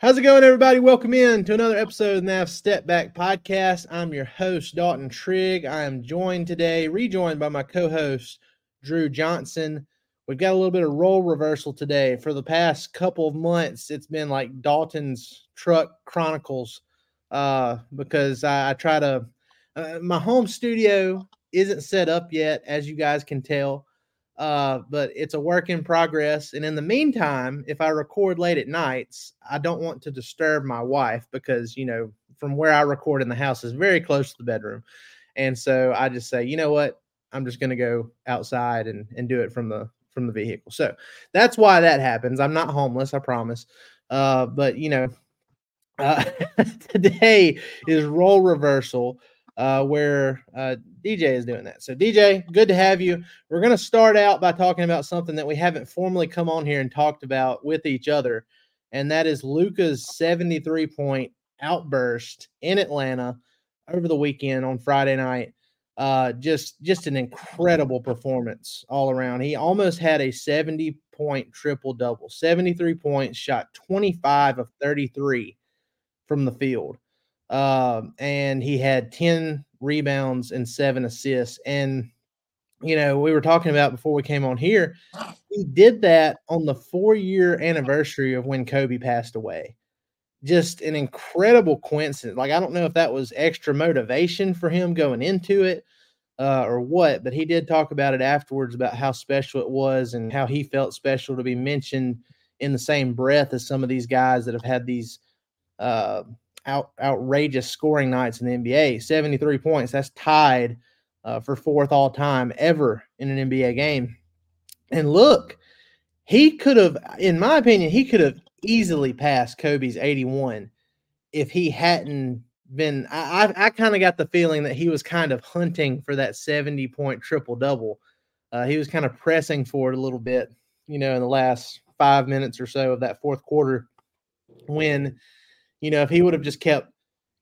How's it going, everybody? Welcome in to another episode of the NAV Step Back Podcast. I'm your host, Dalton Trigg. I am joined today, rejoined by my co host, Drew Johnson. We've got a little bit of role reversal today. For the past couple of months, it's been like Dalton's Truck Chronicles uh, because I, I try to. Uh, my home studio isn't set up yet, as you guys can tell. Uh, but it's a work in progress. And in the meantime, if I record late at nights, I don't want to disturb my wife because, you know, from where I record in the house is very close to the bedroom. And so I just say, you know what? I'm just going to go outside and, and do it from the from the vehicle. So that's why that happens. I'm not homeless, I promise. Uh, but you know, uh, today is role reversal uh, where uh, DJ is doing that. So, DJ, good to have you. We're going to start out by talking about something that we haven't formally come on here and talked about with each other, and that is Luka's 73 point outburst in Atlanta over the weekend on Friday night. Uh, just just an incredible performance all around. He almost had a 70 point triple double, 73 points, shot 25 of 33 from the field. Um, and he had 10 rebounds and seven assists. And, you know, we were talking about before we came on here, he did that on the four year anniversary of when Kobe passed away. Just an incredible coincidence. Like, I don't know if that was extra motivation for him going into it uh, or what, but he did talk about it afterwards about how special it was and how he felt special to be mentioned in the same breath as some of these guys that have had these uh, out, outrageous scoring nights in the NBA. 73 points. That's tied uh, for fourth all time ever in an NBA game. And look, he could have, in my opinion, he could have easily passed Kobe's 81 if he hadn't been. I, I, I kind of got the feeling that he was kind of hunting for that 70 point triple double. Uh, he was kind of pressing for it a little bit, you know, in the last five minutes or so of that fourth quarter when you know, if he would have just kept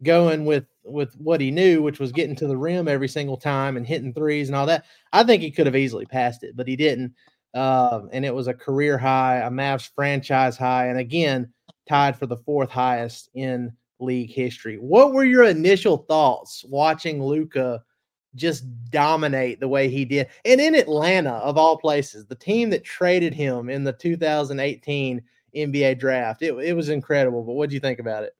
going with with what he knew, which was getting to the rim every single time and hitting threes and all that, I think he could have easily passed it, but he didn't. Uh, and it was a career high, a Mavs franchise high, and again tied for the fourth highest in league history. What were your initial thoughts watching Luka just dominate the way he did, and in Atlanta of all places, the team that traded him in the 2018 NBA draft. It, it was incredible. But what do you think about it?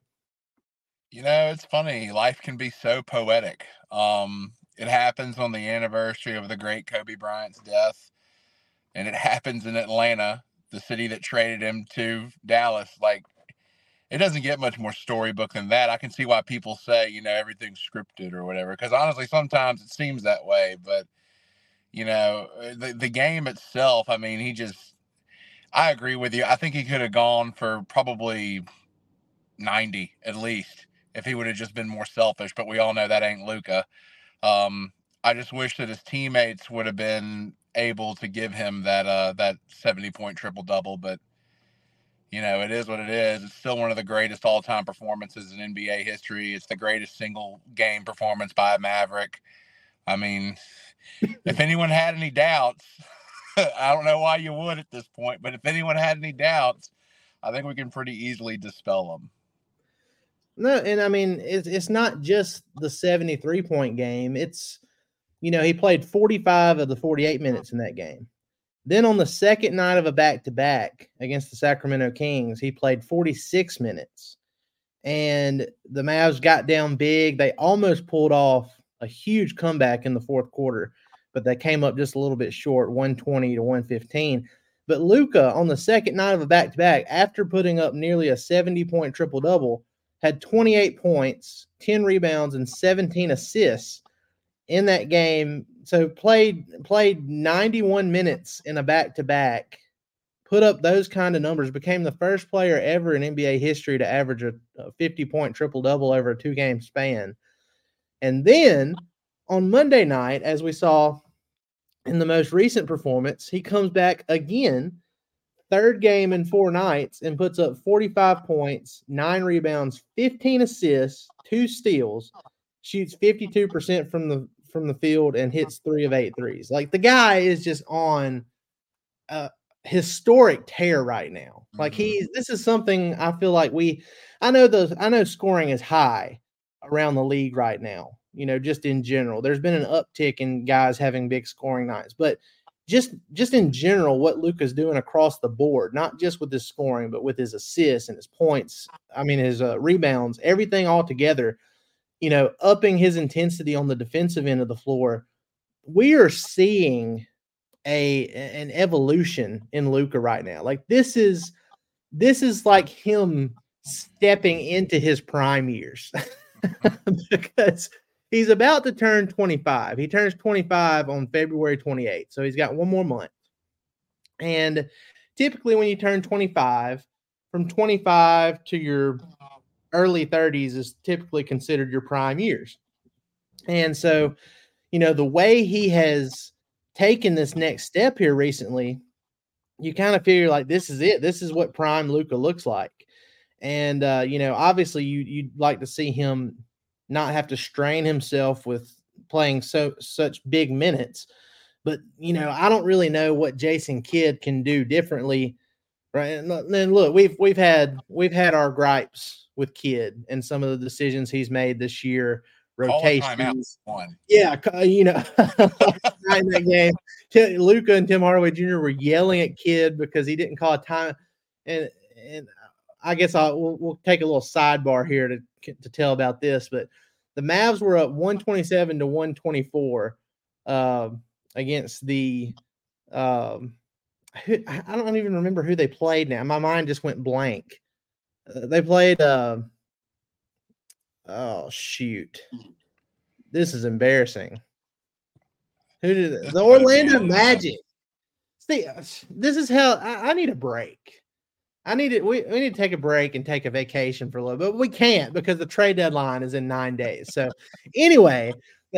You know, it's funny. Life can be so poetic. Um, it happens on the anniversary of the great Kobe Bryant's death, and it happens in Atlanta, the city that traded him to Dallas. Like, it doesn't get much more storybook than that. I can see why people say, you know, everything's scripted or whatever, because honestly, sometimes it seems that way. But, you know, the, the game itself, I mean, he just I agree with you. I think he could have gone for probably 90 at least if he would have just been more selfish, but we all know that ain't Luka. Um, I just wish that his teammates would have been able to give him that uh, that 70 point triple double, but you know, it is what it is. It's still one of the greatest all time performances in NBA history. It's the greatest single game performance by a Maverick. I mean, if anyone had any doubts, I don't know why you would at this point, but if anyone had any doubts, I think we can pretty easily dispel them. No, and I mean it's it's not just the 73 point game. It's you know, he played 45 of the 48 minutes in that game. Then on the second night of a back to back against the Sacramento Kings, he played 46 minutes. And the Mavs got down big. They almost pulled off a huge comeback in the fourth quarter, but they came up just a little bit short, 120 to 115. But Luka, on the second night of a back to back, after putting up nearly a 70 point triple double, had 28 points, 10 rebounds, and 17 assists in that game. So played played 91 minutes in a back to back, put up those kind of numbers, became the first player ever in NBA history to average a, a 50 point triple double over a two game span. And then on Monday night, as we saw in the most recent performance, he comes back again, third game in four nights, and puts up 45 points, nine rebounds, 15 assists, two steals, shoots 52% from the from the field and hits three of eight threes. Like the guy is just on a historic tear right now. Like Mm-hmm. he's this is something I feel like we I know the I know scoring is high around the league right now, you know, just in general. There's been an uptick in guys having big scoring nights, but just just in general, what Luka's doing across the board, not just with his scoring, but with his assists and his points. I mean, his uh, rebounds, everything all together. You know, upping his intensity on the defensive end of the floor. We are seeing a an evolution in Luka right now. Like this is this is like him stepping into his prime years because he's about to turn 25. He turns 25 on February 28th. So he's got one more month. And typically when you turn 25, from 25 to your early 30s is typically considered your prime years. And so, you know, the way he has taken this next step here recently, you kind of figure like this is it. This is what prime Luka looks like. And uh, you know, obviously you you'd like to see him not have to strain himself with playing so such big minutes. But you know, I don't really know what Jason Kidd can do differently. Right. And then look, we've we've had we've had our gripes with Kidd and some of the decisions he's made this year. Call a timeout. Rotations. One. Yeah, uh, you know, right in that game, Luka and Tim Hardaway Jr. were yelling at Kidd because he didn't call a time, and and I guess I'll we'll, we'll take a little sidebar here to to tell about this, but the Mavs were up 127 to 124 uh, against the. Um, who, I don't even remember who they played now. My mind just went blank. Uh, they played. Uh, oh shoot! This is embarrassing. Who did it? the Orlando Magic? See, uh, this is how I, I need a break. I need it. We, we need to take a break and take a vacation for a little, but we can't because the trade deadline is in nine days. So, anyway,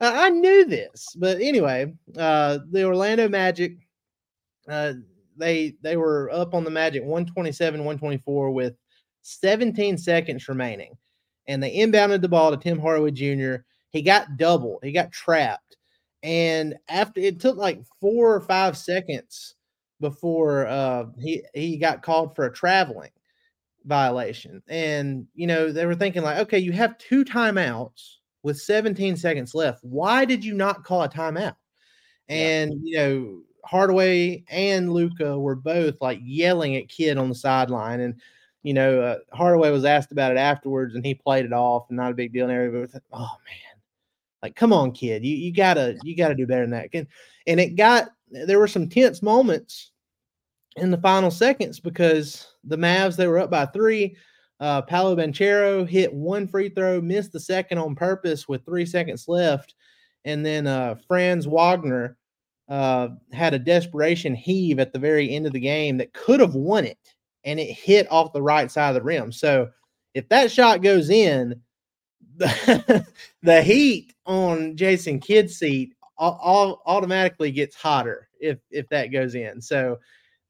I- knew this, but anyway, uh, the Orlando Magic, uh, they they were up on the Magic 127, 124 with 17 seconds remaining, and they inbounded the ball to Tim Hardaway Jr. He got doubled. He got trapped, and after it took like four or five seconds before uh, he he got called for a traveling violation. And you know they were thinking like, okay, you have two timeouts with 17 seconds left. Why did you not call a timeout? Yeah. And you know Hardaway and Luka were both like yelling at Kidd on the sideline, and you know uh, Hardaway was asked about it afterwards, and he played it off, and not a big deal. And everybody was like, "Oh man, like come on, Kidd, you you gotta you gotta do better than that." And and it got there were some tense moments in the final seconds because the Mavs they were up by three. Uh, Paolo Banchero hit one free throw, missed the second on purpose with three seconds left, and then uh, Franz Wagner uh, had a desperation heave at the very end of the game that could have won it, and it hit off the right side of the rim. So if that shot goes in, the, the heat on Jason Kidd's seat all, all automatically gets hotter if if that goes in. So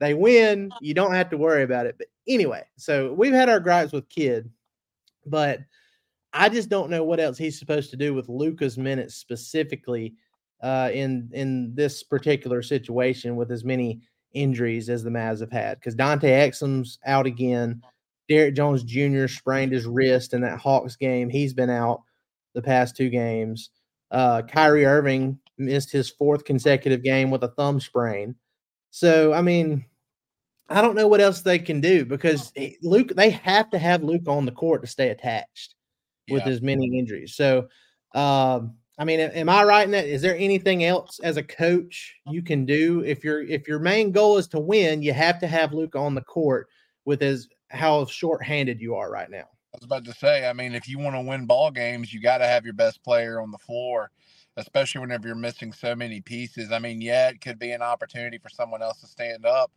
they win, you don't have to worry about it. But anyway, so we've had our gripes with Kidd, but I just don't know what else he's supposed to do with Luka's minutes specifically uh, in in this particular situation with as many injuries as the Mavs have had. Because Dante Exum's out again. Derrick Jones Jr. sprained his wrist in that Hawks game. He's been out the past two games. Uh, Kyrie Irving missed his fourth consecutive game with a thumb sprain. So, I mean, I don't know what else they can do because Luke, they have to have Luke on the court to stay attached with yeah. as many injuries. So, um, I mean, am I right in that? Is there anything else as a coach you can do if your if your main goal is to win? You have to have Luke on the court with as how short-handed you are right now. Was about to say, I mean, if you want to win ball games, you got to have your best player on the floor, especially whenever you're missing so many pieces. I mean, yeah, it could be an opportunity for someone else to stand up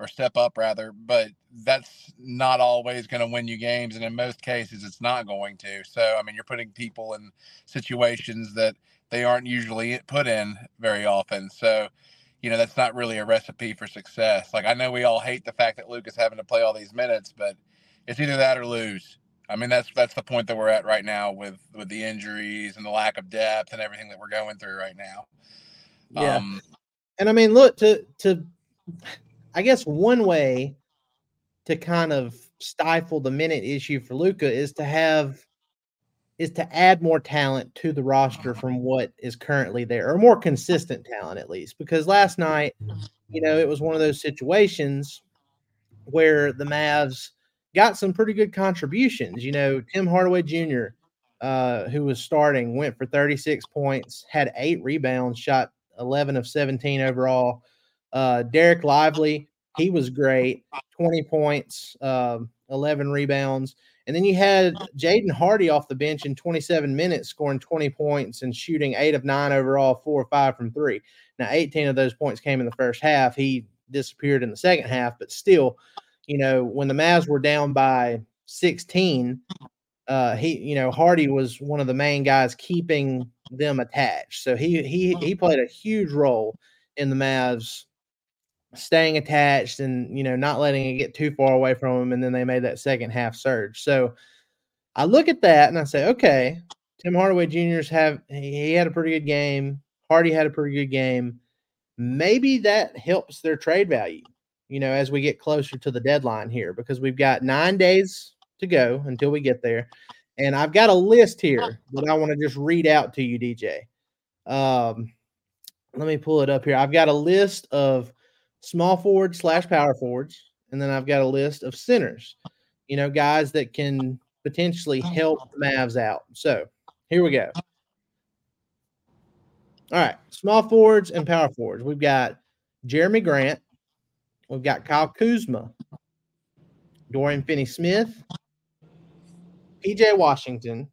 or step up rather, but that's not always going to win you games. And in most cases, it's not going to. So, I mean, you're putting people in situations that they aren't usually put in very often. So, you know, that's not really a recipe for success. Like, I know we all hate the fact that Luke is having to play all these minutes, but it's either that or lose. I mean, that's that's the point that we're at right now with with the injuries and the lack of depth and everything that we're going through right now. Yeah. Um, and I mean, look to to I guess one way to kind of stifle the minute issue for Luka is to have is to add more talent to the roster from what is currently there, or more consistent talent at least. Because last night, you know, it was one of those situations where the Mavs got some pretty good contributions. You know, Tim Hardaway Jr., uh, who was starting, went for 36 points, had eight rebounds, shot 11 of 17 overall. Uh, Dereck Lively, he was great, 20 points, uh, 11 rebounds. And then you had Jaden Hardy off the bench in 27 minutes, scoring 20 points and shooting eight of nine overall, four or five from three. Now, 18 of those points came in the first half. He disappeared in the second half, but still, you know, when the Mavs were down by 16, uh, he, you know, Hardy was one of the main guys keeping them attached. So he he he played a huge role in the Mavs staying attached and you know not letting it get too far away from him and then they made that second half surge. So i look at that and i say okay tim hardaway juniors have he had a pretty good game. Hardy had a pretty good game. Maybe that helps their trade value you know as we get closer to the deadline here because we've got nine days to go until we get there and i've got a list here that i want to just read out to you dj um, let me pull it up here i've got a list of small forwards slash power forwards, and then I've got a list of centers. You know, guys that can potentially help the Mavs out. So here we go. All right, small forwards and power forwards. We've got Jerami Grant. We've got Kyle Kuzma, Dorian Finney Smith, PJ Washington,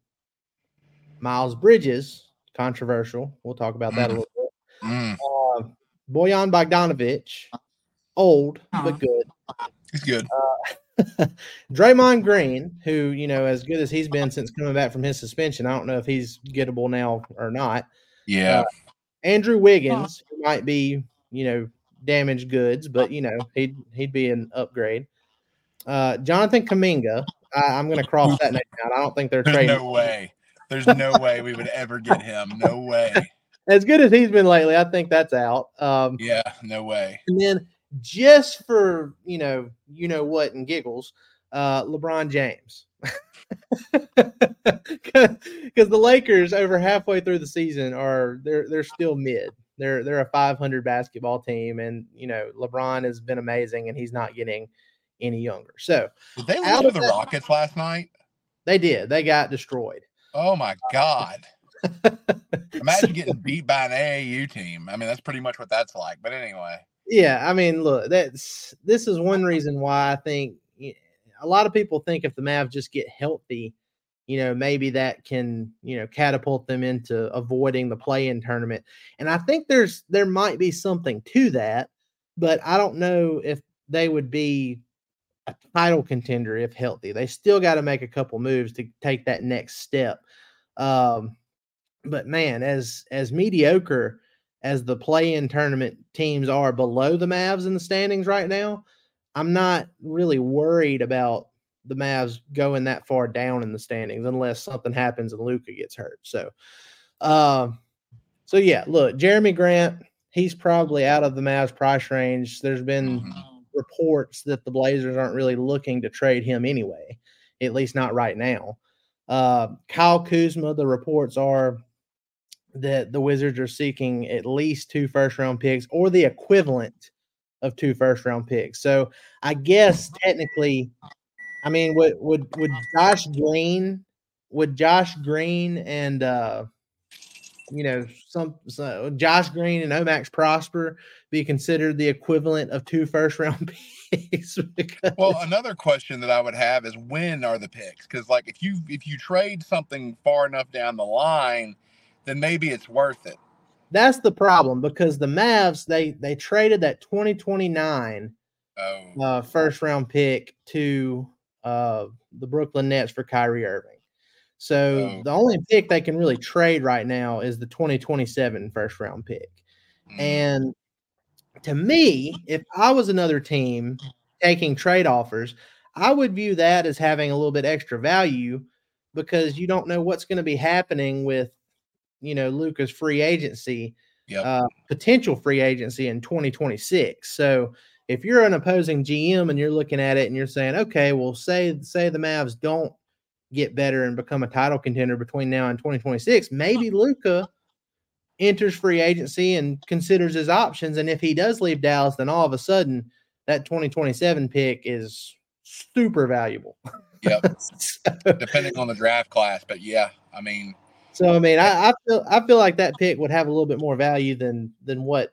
Miles Bridges, controversial. We'll talk about that a little bit. Mm. Uh, Bojan Bogdanovic, old uh-huh. but good. He's good. Uh, Draymond Green, who you know, as good as he's been since coming back from his suspension, I don't know if he's gettable now or not. Yeah. Uh, Andrew Wiggins who might be, you know, damaged goods, but you know, he'd he'd be an upgrade. Uh, Jonathan Kuminga, I, am going to cross that name out. I don't think they're There's trading. No way. There's no way we would ever get him. No way. As good as he's been lately, I think that's out. Um, yeah, no way. And then just for you know, you know what, and giggles, uh, LeBron James. Because the Lakers over halfway through the season are they're they're still mid. They're they're a 500 basketball team, and you know LeBron has been amazing, and he's not getting any younger. So did they lose to the that, Rockets last night? They did. They got destroyed. Oh my uh, god! Imagine so, getting beat by an AAU team. I mean, that's pretty much what that's like. But anyway. Yeah, I mean, look, that's this is one reason why I think a lot of people think if the Mavs just get healthy, you know, maybe that can, you know, catapult them into avoiding the play-in tournament. And I think there's there might be something to that, but I don't know if they would be a title contender if healthy. They still got to make a couple moves to take that next step. Um, but man, as as mediocre as the play-in tournament teams are below the Mavs in the standings right now, I'm not really worried about the Mavs going that far down in the standings unless something happens and Luka gets hurt. So, uh, so yeah, look, Jerami Grant, he's probably out of the Mavs price range. There's been mm-hmm. reports that the Blazers aren't really looking to trade him anyway, at least not right now. Uh, Kyle Kuzma, the reports are that the Wizards are seeking at least two first round picks or the equivalent of two first round picks. So I guess technically, I mean, would would would Josh Green, would Josh Green and uh, you know some, some Josh Green and O-Max Prosper be considered the equivalent of two first round picks? Well, another question that I would have is when are the picks? Because like if you if you trade something far enough down the line, then maybe it's worth it. That's the problem because the Mavs they they traded that 2029 oh. uh, first round pick to uh, the Brooklyn Nets for Kyrie Irving. So oh. the only pick they can really trade right now is the 2027 first round pick. Mm. And to me, if I was another team taking trade offers, I would view that as having a little bit extra value because you don't know what's going to be happening with you know Luka's free agency, yep. uh, potential free agency in 2026. So if you're an opposing GM and you're looking at it and you're saying, okay, well, say say the Mavs don't get better and become a title contender between now and 2026, maybe uh-huh. Luka enters free agency and considers his options. And if he does leave Dallas, then all of a sudden that 2027 pick is super valuable. Yep. so, Depending on the draft class. But yeah, I mean, so I mean, I, I feel I feel like that pick would have a little bit more value than than what.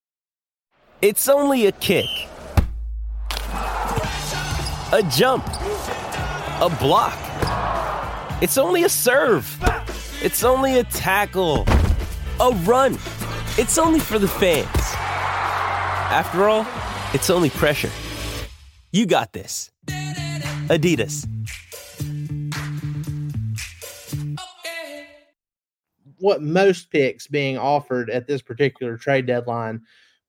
It's only a kick, a jump, a block. It's only a serve. It's only a tackle, a run. It's only for the fans. After all, it's only pressure. You got this. Adidas. What most picks being offered at this particular trade deadline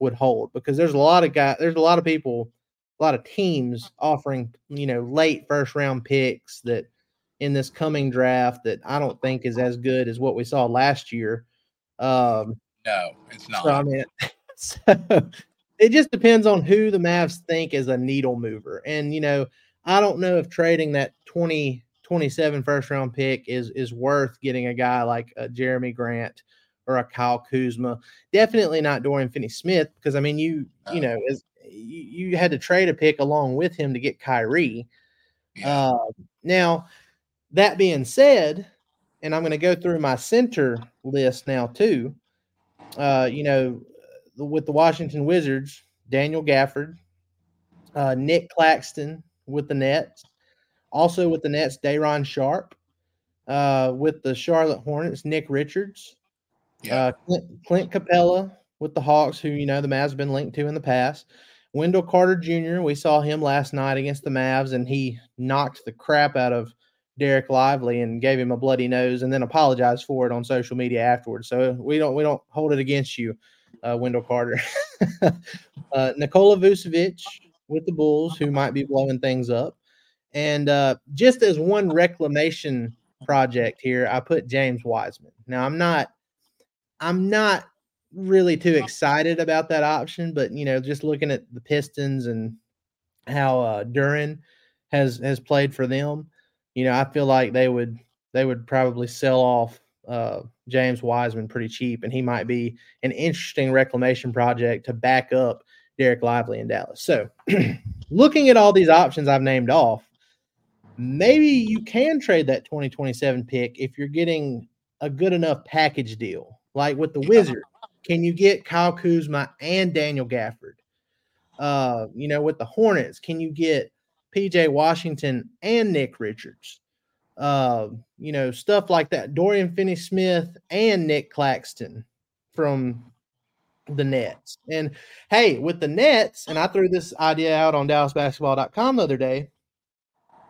would hold because there's a lot of guys, there's a lot of people, a lot of teams offering, you know, late first round picks that in this coming draft that I don't think is as good as what we saw last year. Um, no, it's not. So, I mean, so it just depends on who the Mavs think is a needle mover. And, you know, I don't know if trading that 20, 27 first round pick is is worth getting a guy like a Jerami Grant or a Kyle Kuzma. Definitely not Dorian Finney Smith because I mean you you know as you, you, had to trade a pick along with him to get Kyrie. Uh, now that being said, and I'm going to go through my center list now too. Uh, you know, with the Washington Wizards, Daniel Gafford, uh, Nic Claxton, with the Nets. Also with the Nets, Day'Ron Sharpe. Uh, with the Charlotte Hornets, Nick Richards. Yeah. Uh, Clint, Clint, Capela with the Hawks, who you know the Mavs have been linked to in the past. Wendell Carter Jr. We saw him last night against the Mavs, and he knocked the crap out of Dereck Lively and gave him a bloody nose, and then apologized for it on social media afterwards. So we don't we don't hold it against you, uh, Wendell Carter. uh, Nikola Vucevic with the Bulls who might be blowing things up. And uh, just as one reclamation project here, I put James Wiseman. Now I'm not I'm not really too excited about that option, but you know, just looking at the Pistons and how uh Duren has has played for them, you know, I feel like they would they would probably sell off uh James Wiseman pretty cheap, and he might be an interesting reclamation project to back up Dereck Lively in Dallas. So, looking at all these options I've named off, maybe you can trade that 2027 pick if you're getting a good enough package deal? Like with the Wizards, can you get Kyle Kuzma and Daniel Gafford? Uh, you know, with the Hornets, can you get PJ Washington and Nick Richards? Uh, you know, stuff like that. Dorian Finney Smith and Nic Claxton from the Nets. And hey, with the Nets, and I threw this idea out on DallasBasketball.com the other day.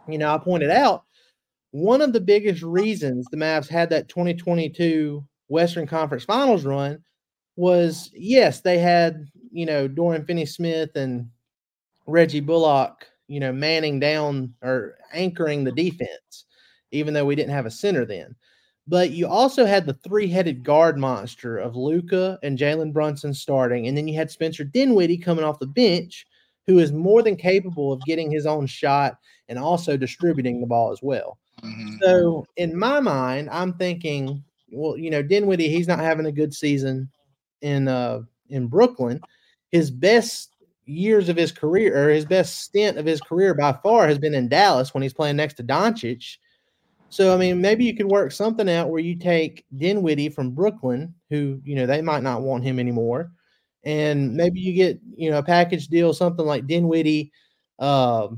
You know, I pointed out one of the biggest reasons the Mavs had that 2022 Western Conference Finals run was yes, they had, you know, Dorian Finney Smith and Reggie Bullock, you know, manning down or anchoring the defense, even though we didn't have a center then. But you also had the three-headed guard monster of Luka and Jalen Brunson starting, and then you had Spencer Dinwiddie coming off the bench, who is more than capable of getting his own shot and also distributing the ball as well. Mm-hmm. So in my mind, I'm thinking, well, you know, Dinwiddie, he's not having a good season in uh in Brooklyn. His best years of his career or his best stint of his career by far has been in Dallas when he's playing next to Doncic. So I mean, maybe you could work something out where you take Dinwiddie from Brooklyn, who you know they might not want him anymore, and maybe you get you know a package deal, something like Dinwiddie, uh,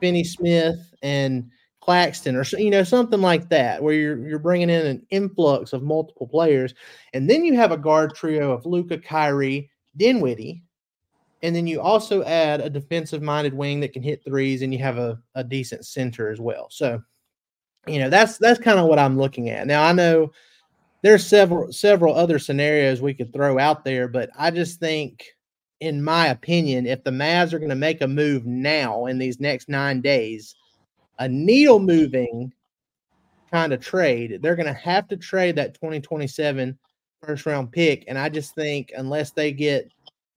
Finney Smith, and Claxton, or you know something like that, where you're you're bringing in an influx of multiple players, and then you have a guard trio of Luka, Kyrie, Dinwiddie, and then you also add a defensive-minded wing that can hit threes, and you have a, a decent center as well. So you know that's that's kind of what i'm looking at. Now i know there's several several other scenarios we could throw out there but i just think in my opinion if the mavs are going to make a move now in these next nine days a needle moving kind of trade they're going to have to trade that 2027 first round pick and i just think unless they get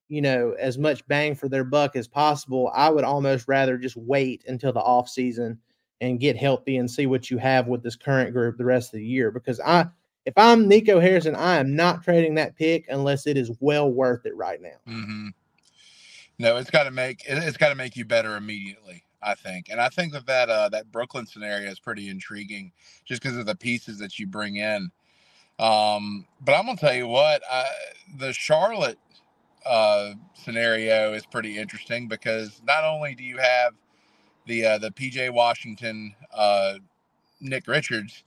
you know as much bang for their buck as possible i would almost rather just wait until the off season and get healthy and see what you have with this current group the rest of the year. Because I, if I'm Nico Harrison, I am not trading that pick unless it is well worth it right now. Mm-hmm. No, it's got to make it's got to make you better immediately. I think, and I think that that uh, that Brooklyn scenario is pretty intriguing, just because of the pieces that you bring in. Um, but I'm gonna tell you what, I, the Charlotte uh, scenario is pretty interesting because not only do you have the uh, the PJ Washington, uh, Nick Richards.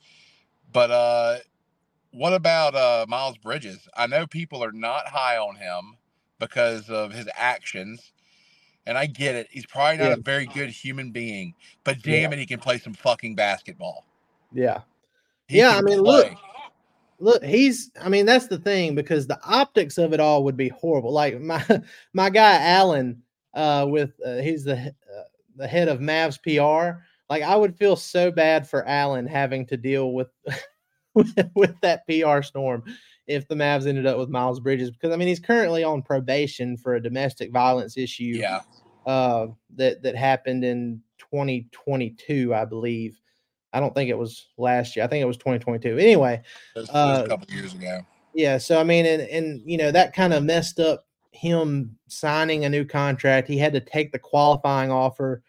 But uh, what about uh, Miles Bridges? I know people are not high on him because of his actions. And I get it. He's probably not yeah. a very good human being, but damn yeah. it, he can play some fucking basketball. Yeah. He yeah, I mean, play. look, look, he's I mean, that's the thing because the optics of it all would be horrible. Like my my guy Allen uh with uh, he's the uh, the head of Mavs PR, like I would feel so bad for Allen having to deal with with, with that PR storm if the Mavs ended up with Miles Bridges because I mean he's currently on probation for a domestic violence issue. Yeah. Uh, that that happened in 2022, I believe. I don't think it was last year. I think it was 2022. Anyway, uh, a couple years ago. Yeah. So I mean, and and you know that kind of messed up him signing a new contract. He had to take the qualifying offer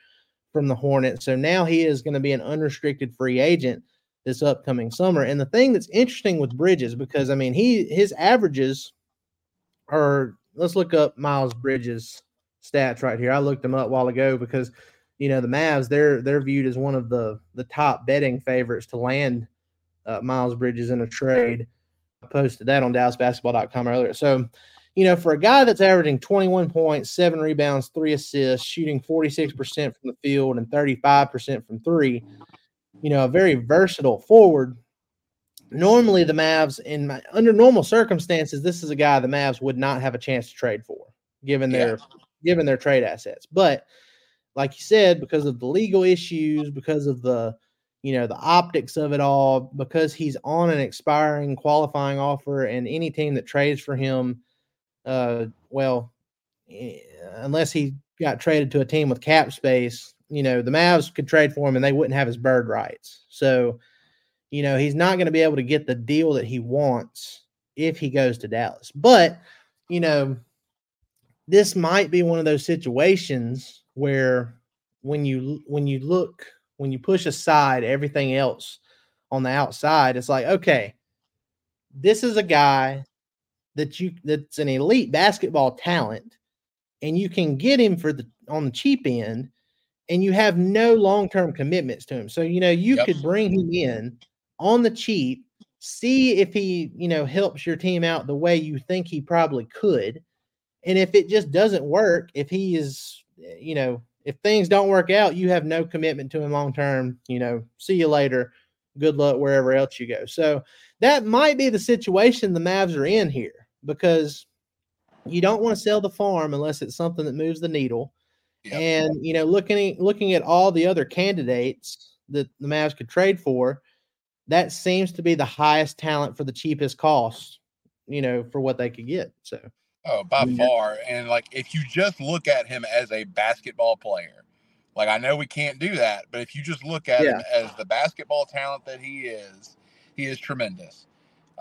from the Hornets. So now he is going to be an unrestricted free agent this upcoming summer. And the thing that's interesting with Bridges, because I mean, he his averages are let's look up Miles Bridges stats right here. I looked them up a while ago because you know the Mavs they're they're viewed as one of the the top betting favorites to land uh, Miles Bridges in a trade. I posted that on DallasBasketball.com earlier. So you know, for a guy that's averaging 21 points, seven rebounds, three assists, shooting 46% from the field and 35% from three, you know, a very versatile forward. Normally, the Mavs, in my, under normal circumstances, this is a guy the Mavs would not have a chance to trade for, given their yeah. Given their trade assets. But like you said, because of the legal issues, because of the you know the optics of it all, because he's on an expiring qualifying offer, and any team that trades for him uh, well, eh, unless he got traded to a team with cap space, you know, the Mavs could trade for him and they wouldn't have his bird rights. So, you know, he's not going to be able to get the deal that he wants if he goes to Dallas. But, you know, this might be one of those situations where when you when you look when you push aside everything else on the outside, it's like, okay, this is a guy that you that's an elite basketball talent, and you can get him for the on the cheap end, and you have no long term commitments to him. So you know you yep. could bring him in on the cheap, see if he you know helps your team out the way you think he probably could, and if it just doesn't work, if he is you know if things don't work out, you have no commitment to him long term. You know, see you later. Good luck wherever else you go. So that might be the situation the Mavs are in here because you don't want to sell the farm unless it's something that moves the needle. Yep. And you know, looking at, looking at all the other candidates that the Mavs could trade for, that seems to be the highest talent for the cheapest cost. You know, for what they could get. So, oh, by yeah. far. And like, if you just look at him as a basketball player, like I know we can't do that, but if you just look at yeah. him as the basketball talent that he is, he is tremendous.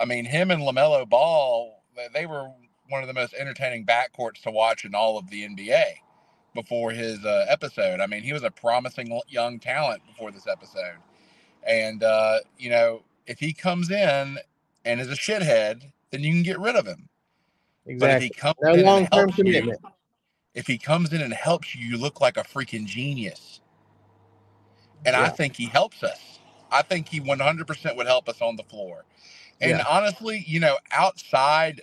I mean, him and LaMelo Ball, they were one of the most entertaining backcourts to watch in all of the NBA before his uh, episode. I mean, he was a promising young talent before this episode. And, uh, you know, if he comes in and is a shithead, then you can get rid of him. Exactly. But if he comes no long term commitment. You, if he comes in and helps you, you look like a freaking genius. And yeah. I think he helps us. I think he 100% would help us on the floor. And yeah. honestly, you know, outside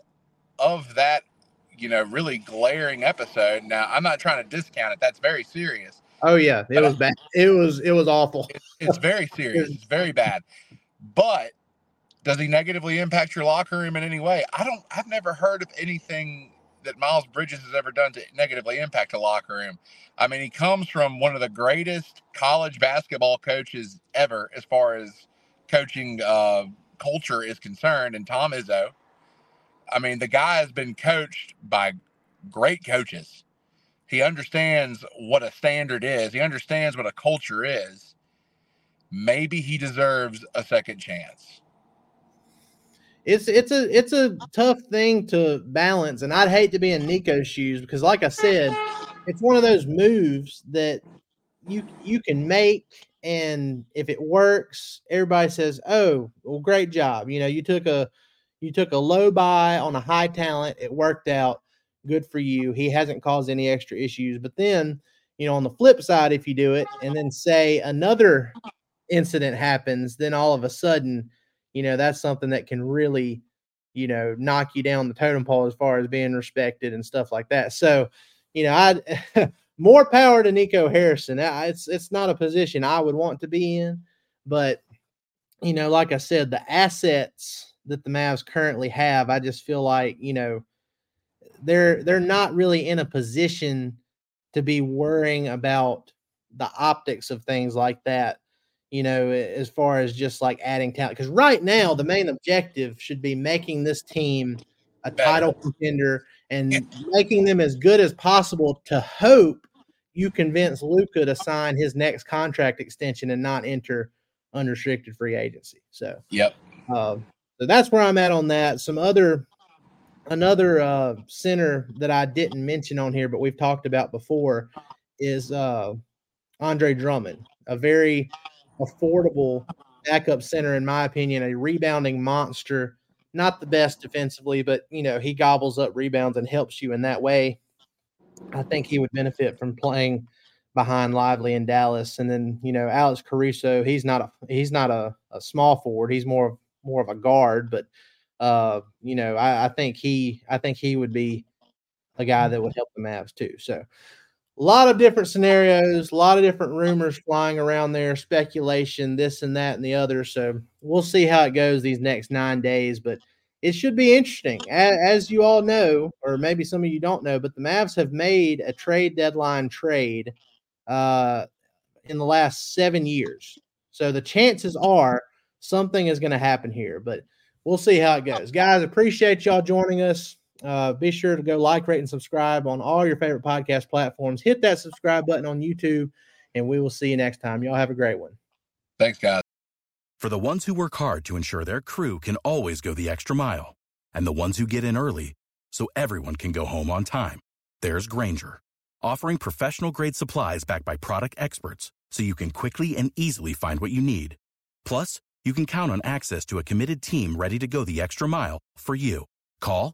of that, you know, really glaring episode, now I'm not trying to discount it. That's very serious. Oh yeah, it was bad. It was it was awful. It's, it's very serious. It's very bad. But does he negatively impact your locker room in any way? I don't. I've never heard of anything that Miles Bridges has ever done to negatively impact a locker room. I mean, he comes from one of the greatest college basketball coaches ever, as far as coaching uh, culture is concerned, and Tom Izzo. I mean, the guy has been coached by great coaches. He understands what a standard is. He understands what a culture is. Maybe he deserves a second chance. It's it's a it's a tough thing to balance, and I'd hate to be in Nico's shoes because, like I said, it's one of those moves that you you can make and if it works, everybody says, "Oh, well, great job." You know, you took a you took a low buy on a high talent. It worked out. Good for you. He hasn't caused any extra issues. But then, you know, on the flip side, if you do it and then say another incident happens, then all of a sudden, you know, that's something that can really, you know, knock you down the totem pole as far as being respected and stuff like that. So, you know, I more power to Nico Harrison. It's it's not a position I would want to be in, but you know, like I said, the assets that the Mavs currently have, I just feel like you know they're they're not really in a position to be worrying about the optics of things like that. You know, as far as just like adding talent, because right now the main objective should be making this team a title contender and making them as good as possible to hope you convince Luka to sign his next contract extension and not enter unrestricted free agency. So, yep. Uh, so that's where I'm at on that. Some other, another uh, center that I didn't mention on here, but we've talked about before, is uh, Andre Drummond, a very affordable backup center, in my opinion, a rebounding monster. Not the best defensively, but you know he gobbles up rebounds and helps you in that way. I think he would benefit from playing behind Lively in Dallas. And then, you know, Alex Caruso, he's not a he's not a, a small forward. He's more more of a guard, but uh, you know, I, I think he I think he would be a guy that would help the Mavs too. So a lot of different scenarios, a lot of different rumors flying around there, speculation, this and that and the other. So we'll see how it goes these next nine days. But it should be interesting. As, as, you all know, or maybe some of you don't know, but the Mavs have made a trade deadline trade uh, in the last seven years. So the chances are something is going to happen here, but we'll see how it goes. Guys, appreciate y'all joining us. Uh, be sure to go like, rate, and subscribe on all your favorite podcast platforms. Hit that subscribe button on YouTube, and we will see you next time. Y'all have a great one. Thanks, guys. For the ones who work hard to ensure their crew can always go the extra mile, and the ones who get in early so everyone can go home on time, there's Grainger, offering professional grade supplies backed by product experts so you can quickly and easily find what you need. Plus, you can count on access to a committed team ready to go the extra mile for you. Call,